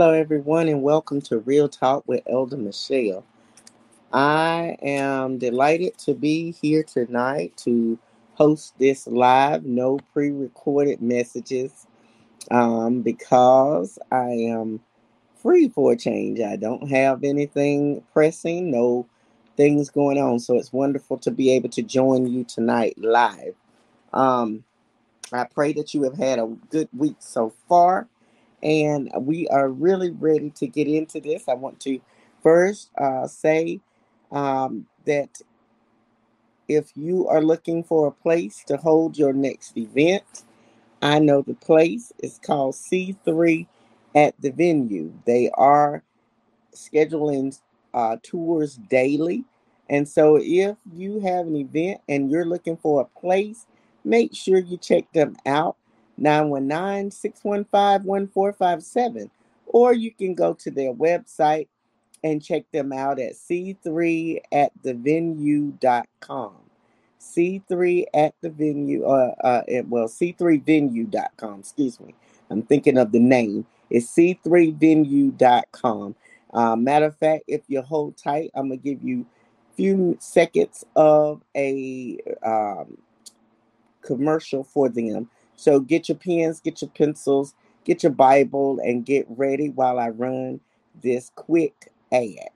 Hello, everyone, and welcome to Real Talk with Elder Michelle. I am delighted to be here tonight to host this live, no pre recorded messages, um, because I am free for a change. I don't have anything pressing, no things going on. So it's wonderful to be able to join you tonight live. Um, I pray that you have had a good week so far and we are really ready to get into this. I want to first uh, say um, that if you are looking for a place to hold your next event, I know the place is called C3 at the venue. They are scheduling uh, tours daily. And so if you have an event and you're looking for a place, make sure you check them out 919 615 1457. Or you can go to their website and check them out at c3 at the venue.com. C3 at the venue, uh, uh, well, c3venue.com, excuse me. I'm thinking of the name. It's c3venue.com. Uh, matter of fact, if you hold tight, I'm going to give you a few seconds of a um, commercial for them so get your pens, get your pencils, get your Bible, and get ready while I run this quick ad.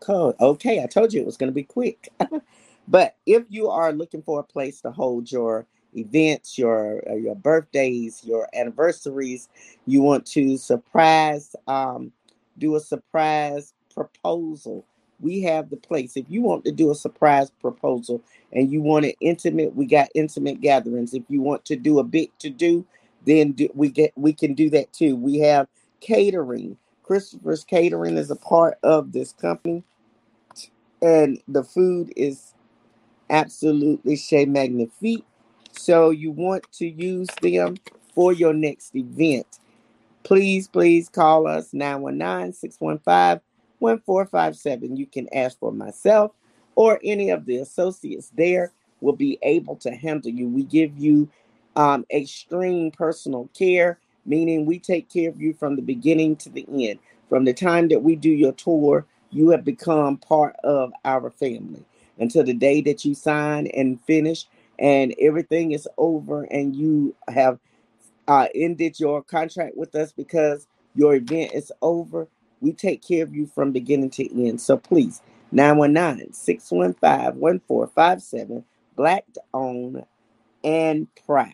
Code. Okay, I told you it was going to be quick. but if you are looking for a place to hold your events, your uh, your birthdays, your anniversaries. You want to surprise, um, do a surprise proposal. We have the place. If you want to do a surprise proposal and you want it intimate, we got intimate gatherings. If you want to do a big to do, then do, we get we can do that too. We have catering. Christopher's Catering is a part of this company, and the food is absolutely chez magnifique. So you want to use them for your next event. Please, please call us 919 615 1457. You can ask for myself or any of the associates there will be able to handle you. We give you um, extreme personal care, meaning we take care of you from the beginning to the end. From the time that we do your tour, you have become part of our family until the day that you sign and finish and everything is over and you have uh, ended your contract with us because your event is over, we take care of you from beginning to end. So please, 919 615 1457, black owned and proud.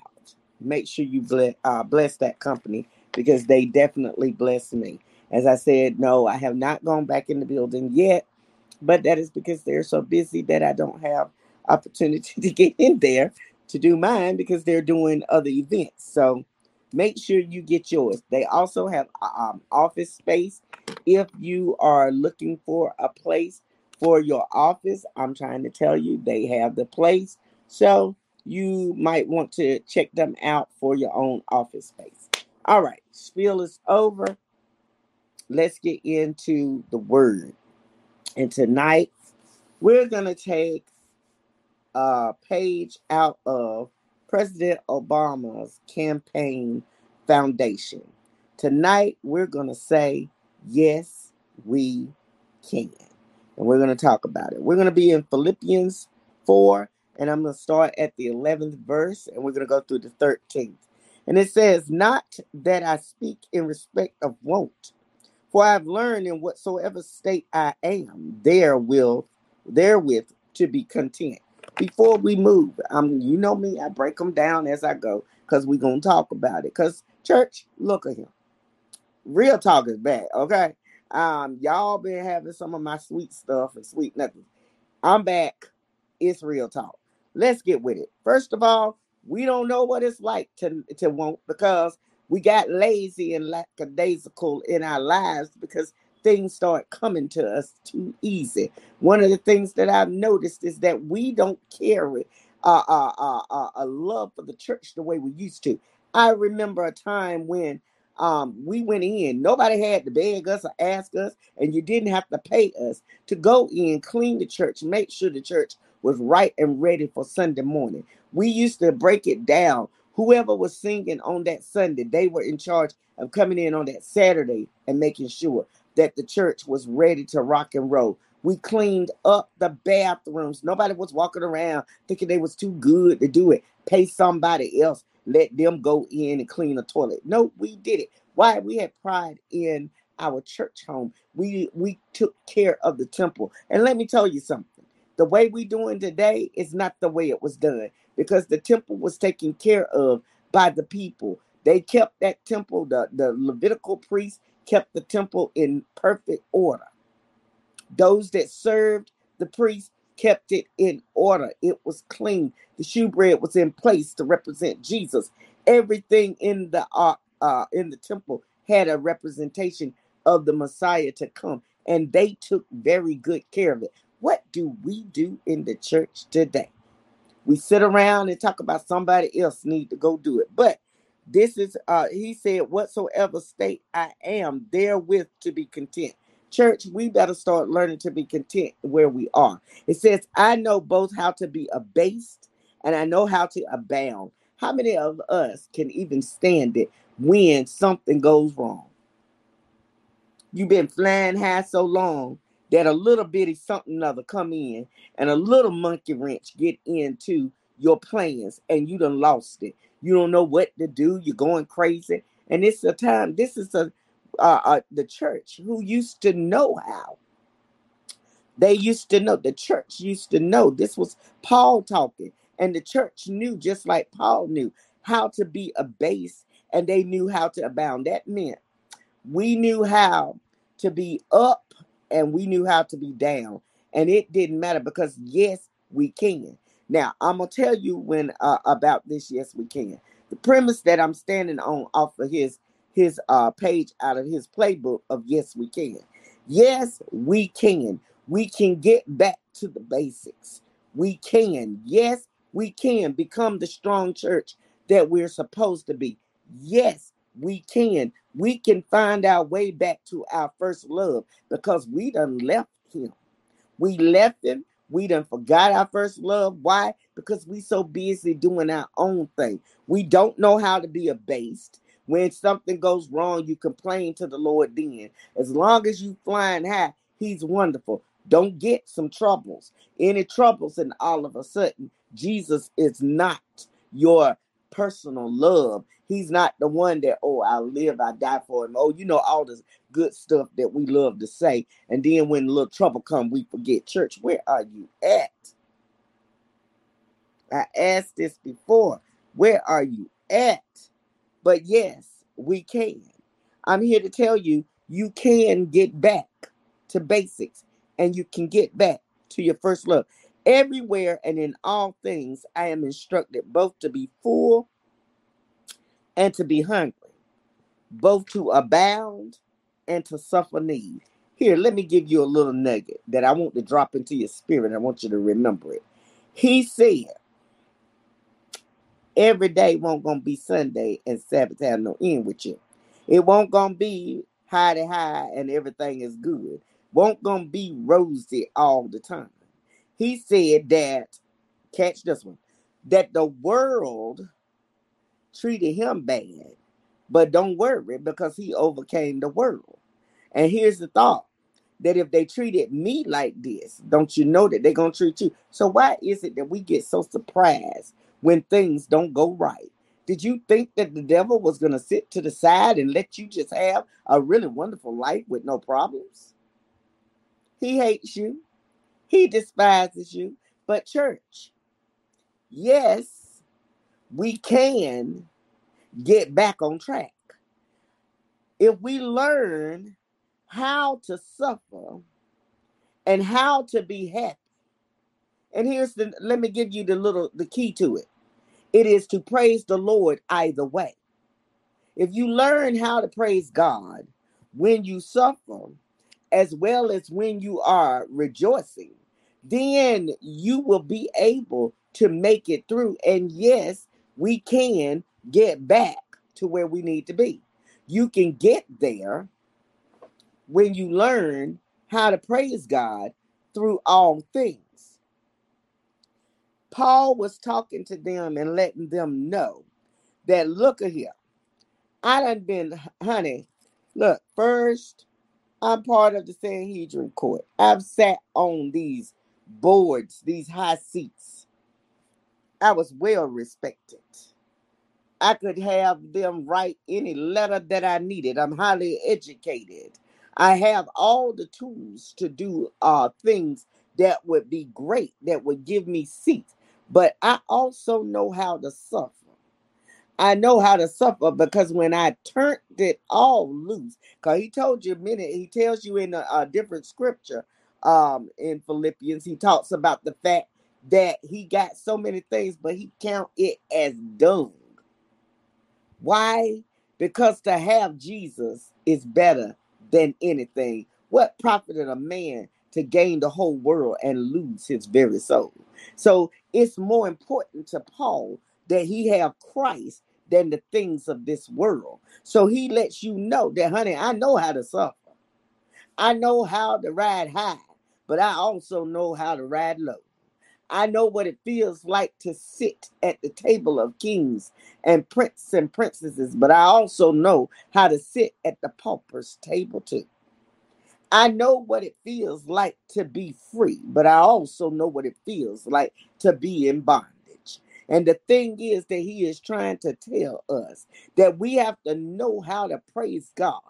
Make sure you bless, uh, bless that company because they definitely bless me. As I said, no, I have not gone back in the building yet, but that is because they're so busy that I don't have opportunity to get in there to do mine because they're doing other events. So make sure you get yours. They also have um, office space. If you are looking for a place for your office, I'm trying to tell you they have the place. So you might want to check them out for your own office space. All right, spiel is over. Let's get into the word. And tonight we're going to take uh, page out of President Obama's campaign foundation. Tonight, we're going to say, yes, we can. And we're going to talk about it. We're going to be in Philippians 4, and I'm going to start at the 11th verse, and we're going to go through the 13th. And it says, Not that I speak in respect of wont, for I've learned in whatsoever state I am, there will therewith to be content before we move, um, you know me, I break them down as I go because we're gonna talk about it. Cause church, look at him. Real talk is bad, okay? Um, y'all been having some of my sweet stuff and sweet nothing. I'm back. It's real talk. Let's get with it. First of all, we don't know what it's like to to want because we got lazy and lackadaisical in our lives because things start coming to us too easy. One of the things that I've noticed is that we don't carry a love for the church the way we used to. I remember a time when um, we went in. Nobody had to beg us or ask us, and you didn't have to pay us to go in, clean the church, make sure the church was right and ready for Sunday morning. We used to break it down. Whoever was singing on that Sunday, they were in charge of coming in on that Saturday and making sure that the church was ready to rock and roll. We cleaned up the bathrooms. Nobody was walking around thinking they was too good to do it. Pay somebody else let them go in and clean the toilet. No, we did it. Why? We had pride in our church home. We we took care of the temple. And let me tell you something. The way we doing today is not the way it was done because the temple was taken care of by the people. They kept that temple, the, the Levitical priests kept the temple in perfect order. Those that served the priest kept it in order. It was clean. The shewbread was in place to represent Jesus. Everything in the uh, uh, in the temple had a representation of the Messiah to come, and they took very good care of it. What do we do in the church today? We sit around and talk about somebody else need to go do it, but this is uh he said whatsoever state i am therewith to be content Church, we better start learning to be content where we are. It says, I know both how to be abased and I know how to abound. How many of us can even stand it when something goes wrong? You've been flying high so long that a little bitty something other come in and a little monkey wrench get into your plans and you done lost it. You don't know what to do. You're going crazy. And it's a time, this is a uh, uh, the church who used to know how. They used to know, the church used to know. This was Paul talking, and the church knew, just like Paul knew, how to be a base and they knew how to abound. That meant we knew how to be up and we knew how to be down. And it didn't matter because, yes, we can. Now, I'm going to tell you when uh, about this, yes, we can. The premise that I'm standing on off of his his uh, page out of his playbook of Yes, We Can. Yes, we can. We can get back to the basics. We can. Yes, we can become the strong church that we're supposed to be. Yes, we can. We can find our way back to our first love because we done left him. We left him. We done forgot our first love. Why? Because we so busy doing our own thing. We don't know how to be abased. When something goes wrong, you complain to the Lord then. As long as you flying high, he's wonderful. Don't get some troubles. Any troubles, and all of a sudden, Jesus is not your personal love. He's not the one that, oh, I'll live, I die for him. Oh, you know, all this good stuff that we love to say. And then when little trouble come, we forget. Church, where are you at? I asked this before. Where are you at? But yes, we can. I'm here to tell you, you can get back to basics and you can get back to your first love. Everywhere and in all things, I am instructed both to be full and to be hungry, both to abound and to suffer need. Here, let me give you a little nugget that I want to drop into your spirit. I want you to remember it. He said, Every day won't gonna be Sunday and Sabbath have no end with you. It won't gonna be high to high and everything is good. Won't gonna be rosy all the time. He said that, catch this one, that the world treated him bad, but don't worry because he overcame the world. And here's the thought that if they treated me like this, don't you know that they're going to treat you? So, why is it that we get so surprised when things don't go right. Did you think that the devil was going to sit to the side and let you just have a really wonderful life with no problems? He hates you, he despises you. But, church, yes, we can get back on track. If we learn how to suffer and how to be happy. And here's the let me give you the little the key to it. It is to praise the Lord either way. If you learn how to praise God when you suffer, as well as when you are rejoicing, then you will be able to make it through. And yes, we can get back to where we need to be. You can get there when you learn how to praise God through all things. Paul was talking to them and letting them know that look at here. I done been, honey, look, first, I'm part of the Sanhedrin court. I've sat on these boards, these high seats. I was well respected. I could have them write any letter that I needed. I'm highly educated. I have all the tools to do uh, things that would be great, that would give me seats. But I also know how to suffer. I know how to suffer because when I turned it all loose, because he told you a minute, he tells you in a, a different scripture um, in Philippians, he talks about the fact that he got so many things, but he count it as dung. Why? Because to have Jesus is better than anything. What profited a man to gain the whole world and lose his very soul? So it's more important to Paul that he have Christ than the things of this world. So he lets you know that, honey, I know how to suffer. I know how to ride high, but I also know how to ride low. I know what it feels like to sit at the table of kings and princes and princesses, but I also know how to sit at the pauper's table too. I know what it feels like to be free, but I also know what it feels like to be in bondage. And the thing is that he is trying to tell us that we have to know how to praise God.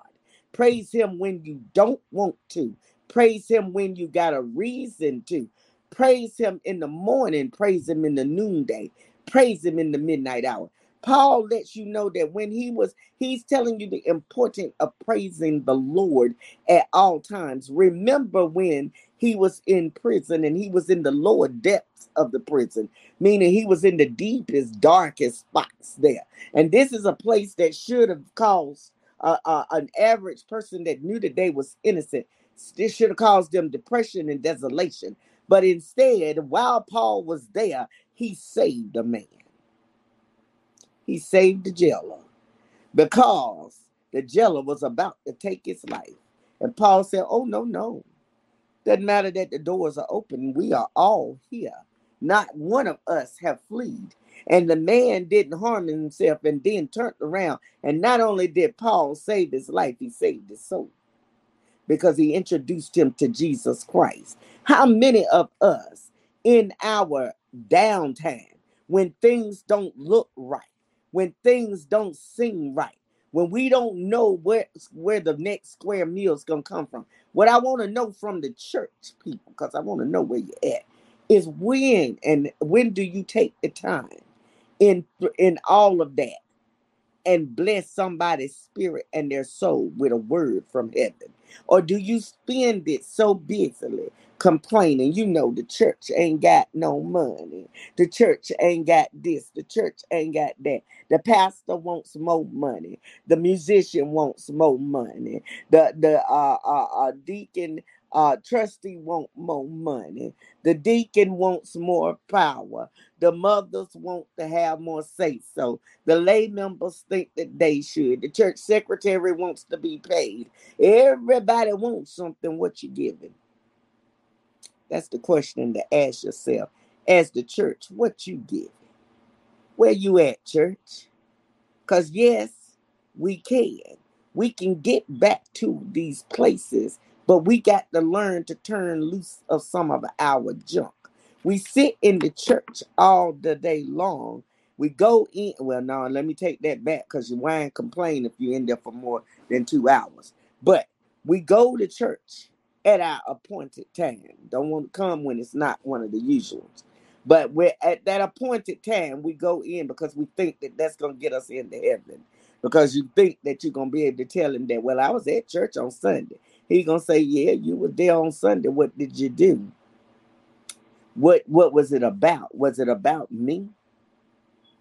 Praise him when you don't want to. Praise him when you got a reason to. Praise him in the morning. Praise him in the noonday. Praise him in the midnight hour. Paul lets you know that when he was, he's telling you the importance of praising the Lord at all times. Remember when he was in prison and he was in the lower depths of the prison, meaning he was in the deepest, darkest spots there. And this is a place that should have caused uh, uh, an average person that knew that they was innocent. This should have caused them depression and desolation. But instead, while Paul was there, he saved a man he saved the jailer because the jailer was about to take his life. And Paul said, Oh, no, no. Doesn't matter that the doors are open. We are all here. Not one of us have fled. And the man didn't harm himself and then turned around. And not only did Paul save his life, he saved his soul because he introduced him to Jesus Christ. How many of us in our downtime, when things don't look right, when things don't seem right, when we don't know where where the next square meal is gonna come from. What I want to know from the church people, because I want to know where you're at, is when and when do you take the time in in all of that and bless somebody's spirit and their soul with a word from heaven? Or do you spend it so busily complaining? You know, the church ain't got no money. The church ain't got this. The church ain't got that. The pastor wants more money. The musician wants more money. The the uh, uh, uh deacon uh, trustee want more money. The deacon wants more power. The mothers want to have more say so. The lay members think that they should. The church secretary wants to be paid. Everybody wants something. What you giving? That's the question to ask yourself. As the church, what you giving? Where you at, church? Because yes, we can. We can get back to these places but we got to learn to turn loose of some of our junk. We sit in the church all the day long. We go in. Well, no, let me take that back because you whine complain if you're in there for more than two hours. But we go to church at our appointed time. Don't want to come when it's not one of the usuals. But we're at that appointed time, we go in because we think that that's going to get us into heaven. Because you think that you're going to be able to tell him that, well, I was at church on Sunday. He gonna say, "Yeah, you were there on Sunday. What did you do? What what was it about? Was it about me,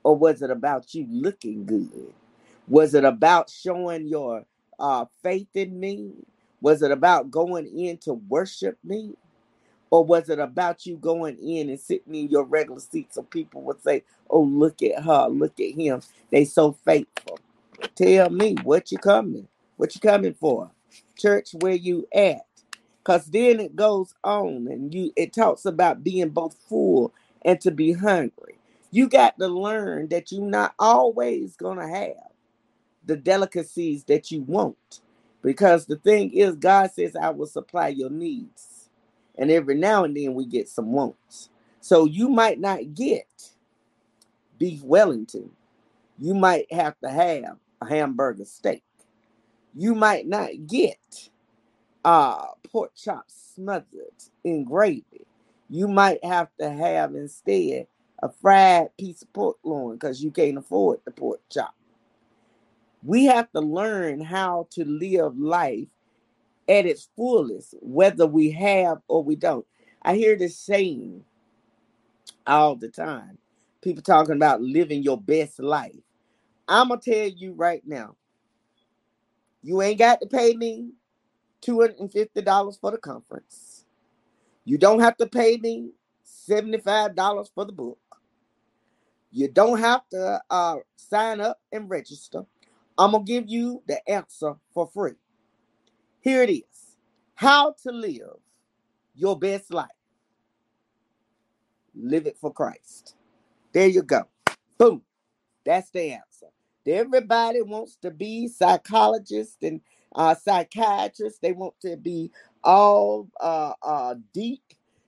or was it about you looking good? Was it about showing your uh, faith in me? Was it about going in to worship me?" Or was it about you going in and sitting in your regular seat so people would say, Oh, look at her, look at him. They so faithful. Tell me what you coming, what you coming for, church. Where you at? Cause then it goes on and you it talks about being both full and to be hungry. You got to learn that you're not always gonna have the delicacies that you want. Because the thing is, God says, I will supply your needs. And every now and then we get some wants. So you might not get beef Wellington. You might have to have a hamburger steak. You might not get uh, pork chops smothered in gravy. You might have to have instead a fried piece of pork loin because you can't afford the pork chop. We have to learn how to live life at its fullest, whether we have or we don't. I hear this saying all the time. People talking about living your best life. I'm gonna tell you right now, you ain't got to pay me $250 for the conference. You don't have to pay me $75 for the book. You don't have to uh, sign up and register. I'm going to give you the answer for free. Here it is How to live your best life. Live it for Christ. There you go. Boom. That's the answer. Everybody wants to be psychologists and uh, psychiatrists. They want to be all uh, uh, deep.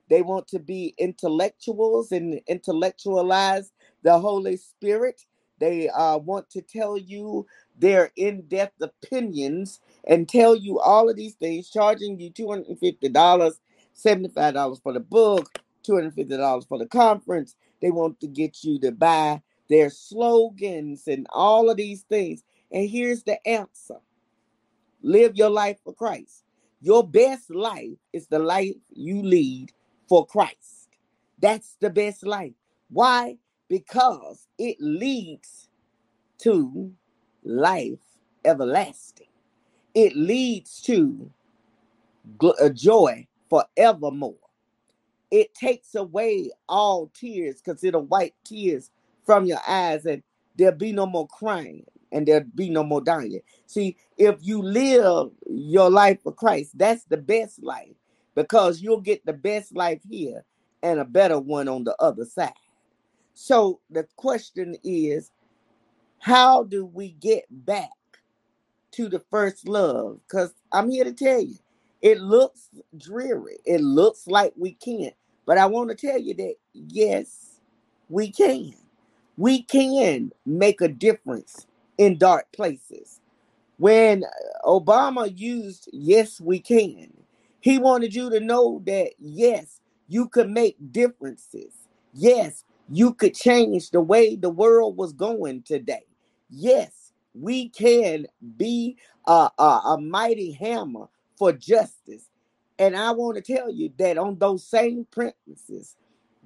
They want to be intellectuals and intellectualize the Holy Spirit. They uh, want to tell you their in depth opinions and tell you all of these things, charging you $250, $75 for the book, $250 for the conference. They want to get you to buy their slogans and all of these things. And here's the answer live your life for Christ. Your best life is the life you lead for Christ. That's the best life. Why? Because it leads to life everlasting. It leads to a uh, joy forevermore. It takes away all tears because it'll wipe tears from your eyes and there'll be no more crying and there'll be no more dying. See, if you live your life for Christ, that's the best life because you'll get the best life here and a better one on the other side. So the question is, how do we get back to the first love? Because I'm here to tell you, it looks dreary. It looks like we can't. But I want to tell you that, yes, we can. We can make a difference in dark places. When Obama used Yes, We Can, he wanted you to know that, yes, you could make differences. Yes, you could change the way the world was going today. Yes, we can be a, a, a mighty hammer for justice. And I want to tell you that on those same premises,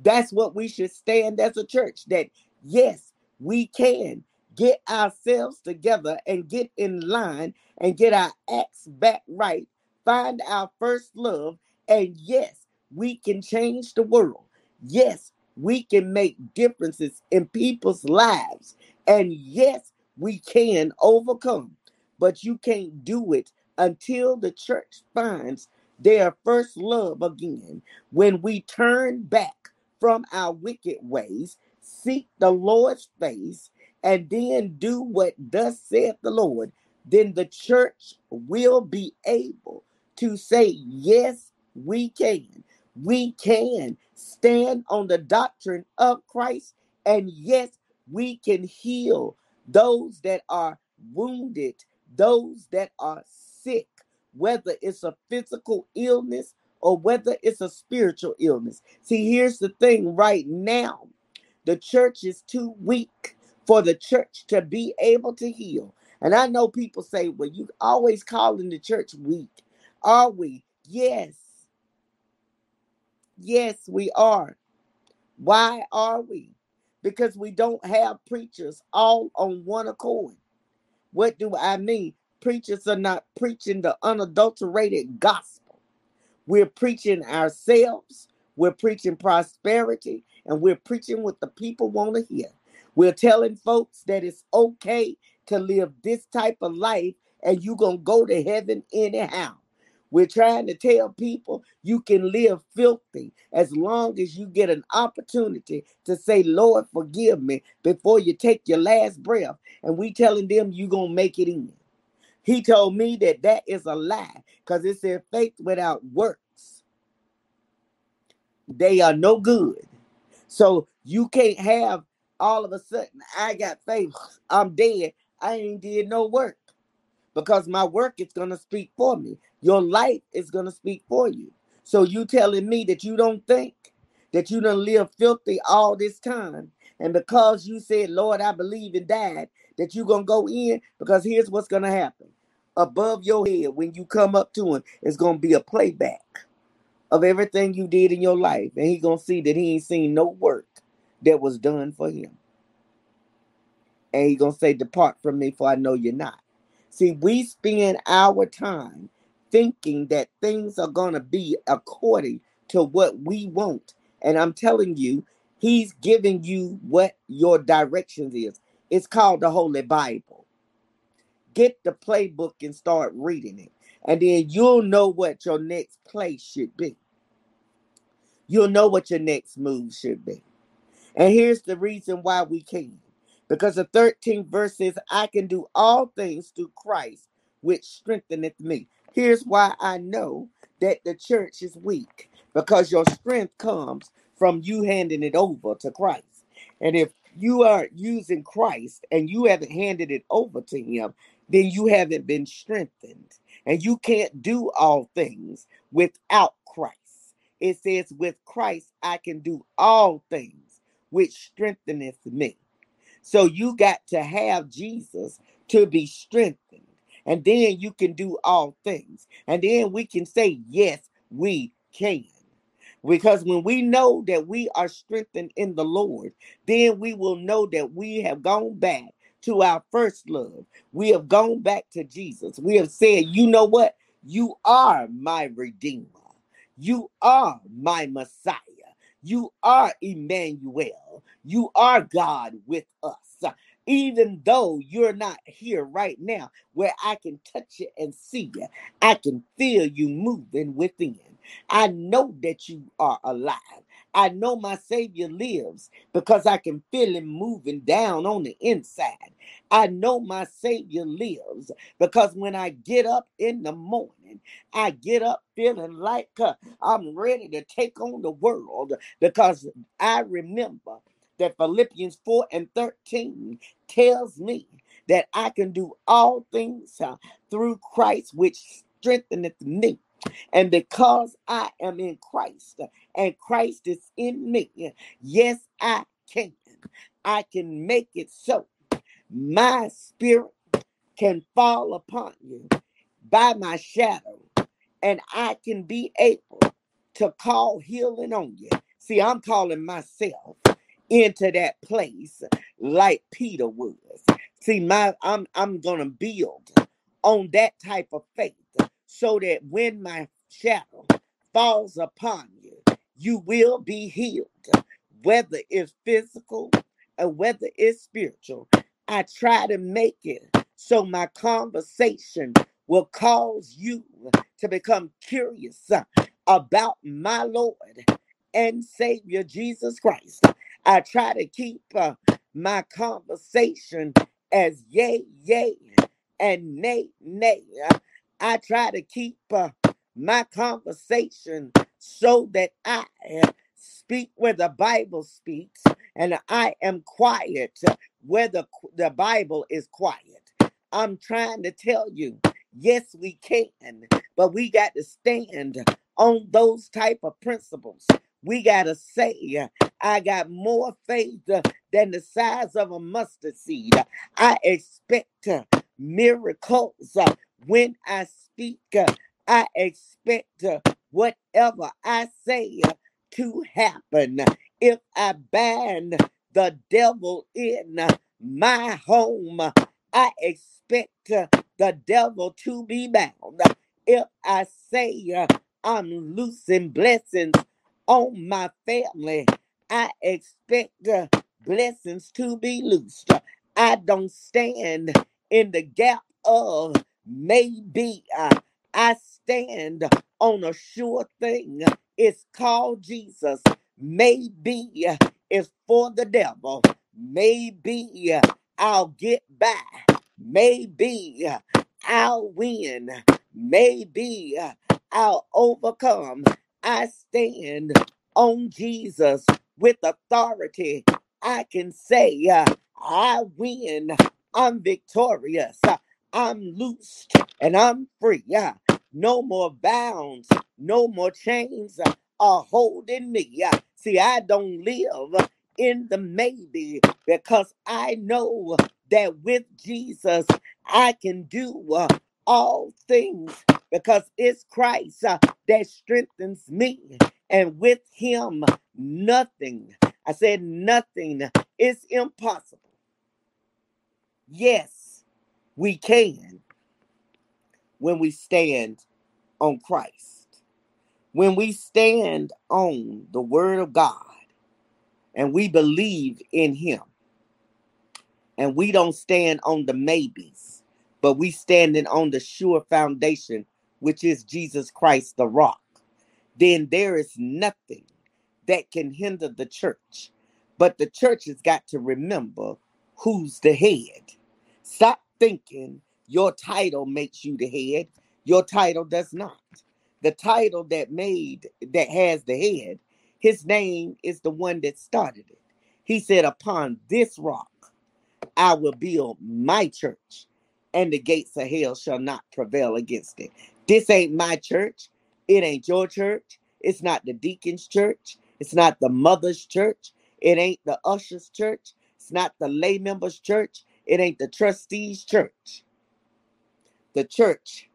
that's what we should stand as a church. That yes, we can get ourselves together and get in line and get our acts back right, find our first love, and yes, we can change the world. Yes, we can make differences in people's lives. And yes, we can overcome, but you can't do it until the church finds their first love again. When we turn back from our wicked ways, seek the Lord's face, and then do what thus saith the Lord, then the church will be able to say, Yes, we can. We can stand on the doctrine of Christ, and yes, we can heal those that are wounded, those that are sick, whether it's a physical illness or whether it's a spiritual illness. See, here's the thing right now the church is too weak for the church to be able to heal. And I know people say, well, you always calling the church weak. Are we? Yes. Yes, we are. Why are we? Because we don't have preachers all on one accord. What do I mean? Preachers are not preaching the unadulterated gospel. We're preaching ourselves, we're preaching prosperity, and we're preaching what the people want to hear. We're telling folks that it's okay to live this type of life and you're going to go to heaven anyhow. We're trying to tell people you can live filthy as long as you get an opportunity to say, Lord, forgive me before you take your last breath. And we telling them you going to make it in. He told me that that is a lie because it said faith without works. They are no good. So you can't have all of a sudden, I got faith, I'm dead. I ain't did no work because my work is to speak for me. Your life is to speak for you. So you telling me that you don't think that you don't live filthy all this time. And because you said, Lord, I believe and died, that you're going to go in because here's what's to happen. Above your head, when you come up to him, it's to be a playback of everything you did in your life. And he's going to see that he ain't seen no work that was done for him. And he's going to say, depart from me for I know you're not. See, we spend our time thinking that things are to be according to what we want. And I'm telling you, he's giving you what your directions is. It's called the Holy Bible. Get the playbook and start reading it. And then you'll know what your next place should be. You'll know what your next move should be. And here's the reason why we can. Because the 13th verse says, I can do all things through Christ, which strengtheneth me. Here's why I know that the church is weak because your strength comes from you handing it over to Christ. And if you are using Christ and you haven't handed it over to Him, then you haven't been strengthened. And you can't do all things without Christ. It says, with Christ, I can do all things, which strengtheneth me. So you got to have Jesus to be strengthened. And then you can do all things. And then we can say, yes, we can. Because when we know that we are strengthened in the Lord, then we will know that we have gone back to our first love. We have gone back to Jesus. We have said, you know what? You are my Redeemer. You are my Messiah. You are Emmanuel. You are God with us even though you're not here right now where I can touch you and see you, I can feel you moving within. I know that you are alive. I know my Savior lives because I can feel him moving down on the inside. I know my Savior lives because when I get up in the morning, I get up feeling like uh, I'm ready to take on the world because I remember that Philippians 4 and 13 tells me that I can do all things uh, through Christ, which strengtheneth me. And because I am in Christ and Christ is in me, yes, I can. I can make it so. My spirit can fall upon you by my shadow, and I can be able to call healing on you. See, I'm calling myself into that place like Peter was. See, my I'm I'm gonna build on that type of faith so that when my shadow falls upon you, you will be healed, whether it's physical or whether it's spiritual. I try to make it so my conversation will cause you to become curious about my Lord and Savior Jesus Christ. I try to keep uh, my conversation as yea, yea, and nay, nay. I try to keep uh, my conversation so that I uh, speak where the Bible speaks and I am quiet uh, where the, the Bible is quiet. I'm trying to tell you, yes, we can, but we got to stand on those type of principles. We got to say, uh, I got more faith uh, than the size of a mustard seed. I expect miracles when I speak. I expect uh, whatever I say uh, to happen. If I ban the devil in uh, my home, I expect the devil to be bound. If I say I'm loosing blessings on my family, I expect blessings to be loosed. I don't stand in the gap of maybe I stand on a sure thing. It's called Jesus. Maybe it's for the devil. Maybe I'll get by. Maybe I'll win. Maybe I'll overcome. I stand on Jesus with authority. I can say, uh, I win. I'm victorious. I'm loosed and I'm free. Yeah. no more bounds, no more chains are holding me. Yeah. see, I don't live in the maybe because I know that with Jesus I can do uh, all things because it's Christ uh, that strengthens me. And with him, nothing, I said nothing is impossible. Yes, we can when we stand on Christ. When we stand on the word of God and we believe in him. And we don't stand on the maybes, but we standing on the sure foundation, which is Jesus Christ the rock. Then there is nothing that can hinder the church. But the church has got to remember who's the head. Stop thinking your title makes you the head. Your title does not. The title that made that has the head his name is the one that started it. He said, Upon this rock I will build my church, and the gates of hell shall not prevail against it. This ain't my church. It ain't your church. It's not the deacon's church. It's not the mother's church. It ain't the usher's church. It's not the lay member's church. It ain't the trustee's church. The church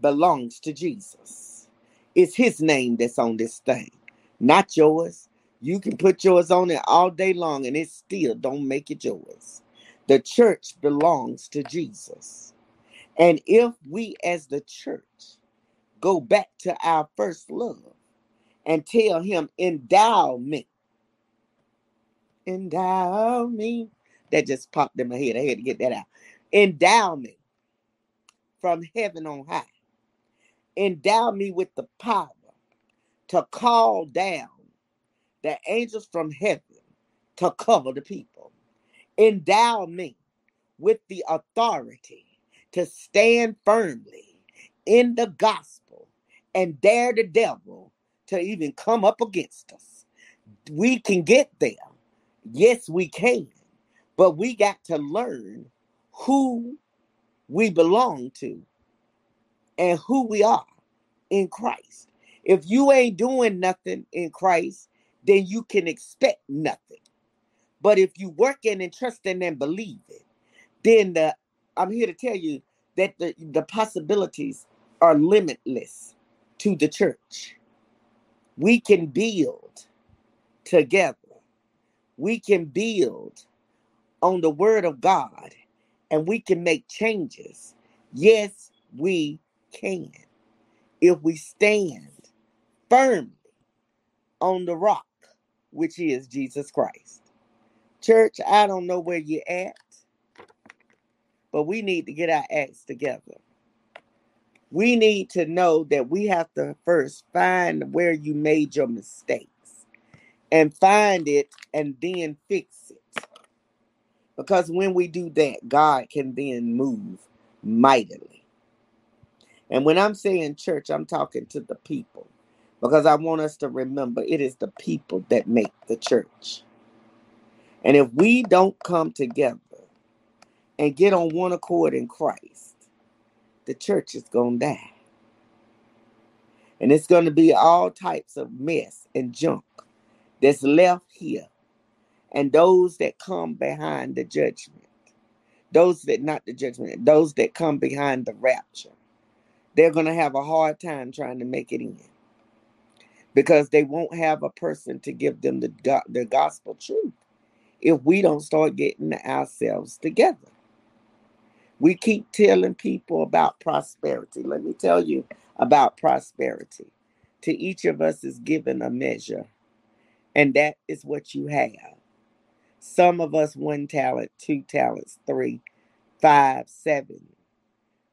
belongs to Jesus. It's his name that's on this thing not yours. You can put yours on it all day long and it still don't make it yours. The church belongs to Jesus. And if we as the church go back to our first love and tell him, endow me, endow me, that just popped in my head. I had to get that out. Endow me from heaven on high. Endow me with the power to call down the angels from heaven to cover the people. Endow me with the authority to stand firmly in the gospel and dare the devil to even come up against us. We can get there. Yes, we can. But we got to learn who we belong to and who we are in Christ. If you ain't doing nothing in Christ, then you can expect nothing. But if you working and trusting and believing, then the I'm here to tell you that the, the possibilities are limitless to the church. We can build together. We can build on the word of God and we can make changes. Yes, we can. If we stand firmly on the rock, which is Jesus Christ. Church, I don't know where you're at, but we need to get our acts together. We need to know that we have to first find where you made your mistakes and find it and then fix it. Because when we do that, God can then move mightily. And when I'm saying church, I'm talking to the people because I want us to remember it is the people that make the church. And if we don't come together and get on one accord in Christ, the church is going to die. And it's going to be all types of mess and junk that's left here. And those that come behind the judgment, those that, not the judgment, those that come behind the rapture, they're going to have a hard time trying to make it in because they won't have a person to give them the, the gospel truth if we don't start getting ourselves together. We keep telling people about prosperity. Let me tell you about prosperity. To each of us is given a measure, and that is what you have. Some of us one talent, two talents, three, five, seven.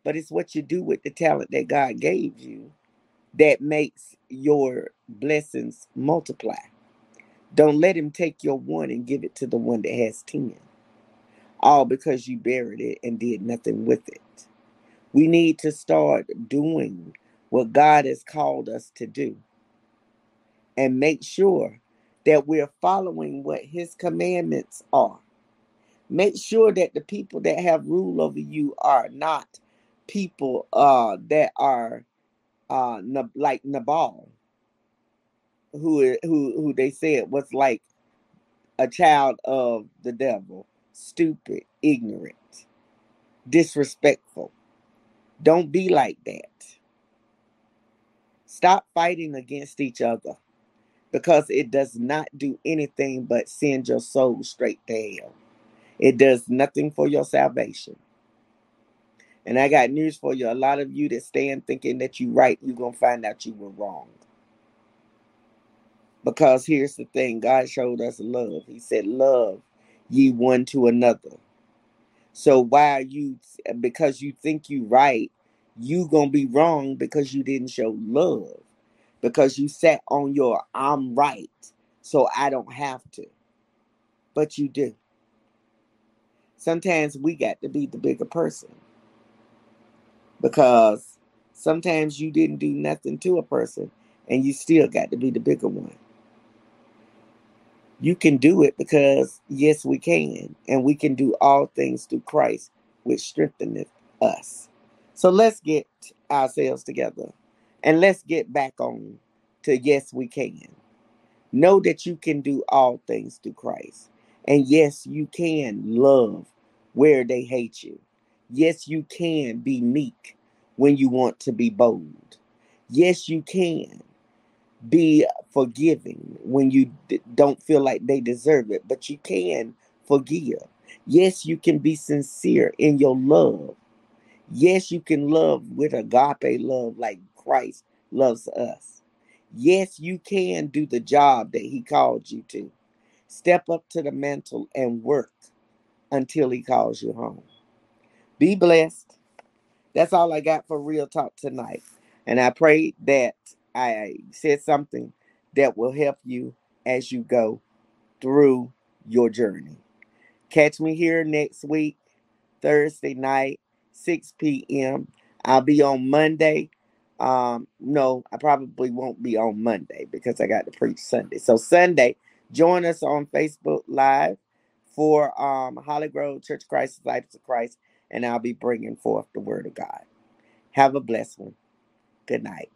But it's what you do with the talent that God gave you that makes your blessings multiply. Don't let him take your one and give it to the one that has 10. All because you buried it and did nothing with it. We need to start doing what God has called us to do and make sure that we're following what his commandments are. Make sure that the people that have rule over you are not people uh, that are uh, like Nabal, who who who they said was like a child of the devil, stupid, ignorant, disrespectful. Don't be like that. Stop fighting against each other because it does not do anything but send your soul straight to hell. It does nothing for your salvation. And I got news for you. A lot of you that stand thinking that you're right, you're going to find out you were wrong. Because here's the thing God showed us love. He said, Love ye one to another. So why you, because you think you're right, you're going to be wrong because you didn't show love. Because you sat on your, I'm right, so I don't have to. But you do. Sometimes we got to be the bigger person. Because sometimes you didn't do nothing to a person and you still got to be the bigger one you can do it because yes we can and we can do all things through christ which strengtheneth us so let's get ourselves together and let's get back on to yes we can know that you can do all things through christ and yes you can love where they hate you yes you can be meek when you want to be bold yes you can be forgiving when you d- don't feel like they deserve it, but you can forgive. Yes, you can be sincere in your love. Yes, you can love with agape love like Christ loves us. Yes, you can do the job that He called you to. Step up to the mantle and work until He calls you home. Be blessed. That's all I got for Real Talk tonight. And I pray that I said something that will help you as you go through your journey. Catch me here next week, Thursday night, 6 p.m. I'll be on Monday. Um, no, I probably won't be on Monday because I got to preach Sunday. So Sunday, join us on Facebook Live for um Holly Grove Church of Christ, Disciples of Christ, and I'll be bringing forth the Word of God. Have a blessed one. Good night.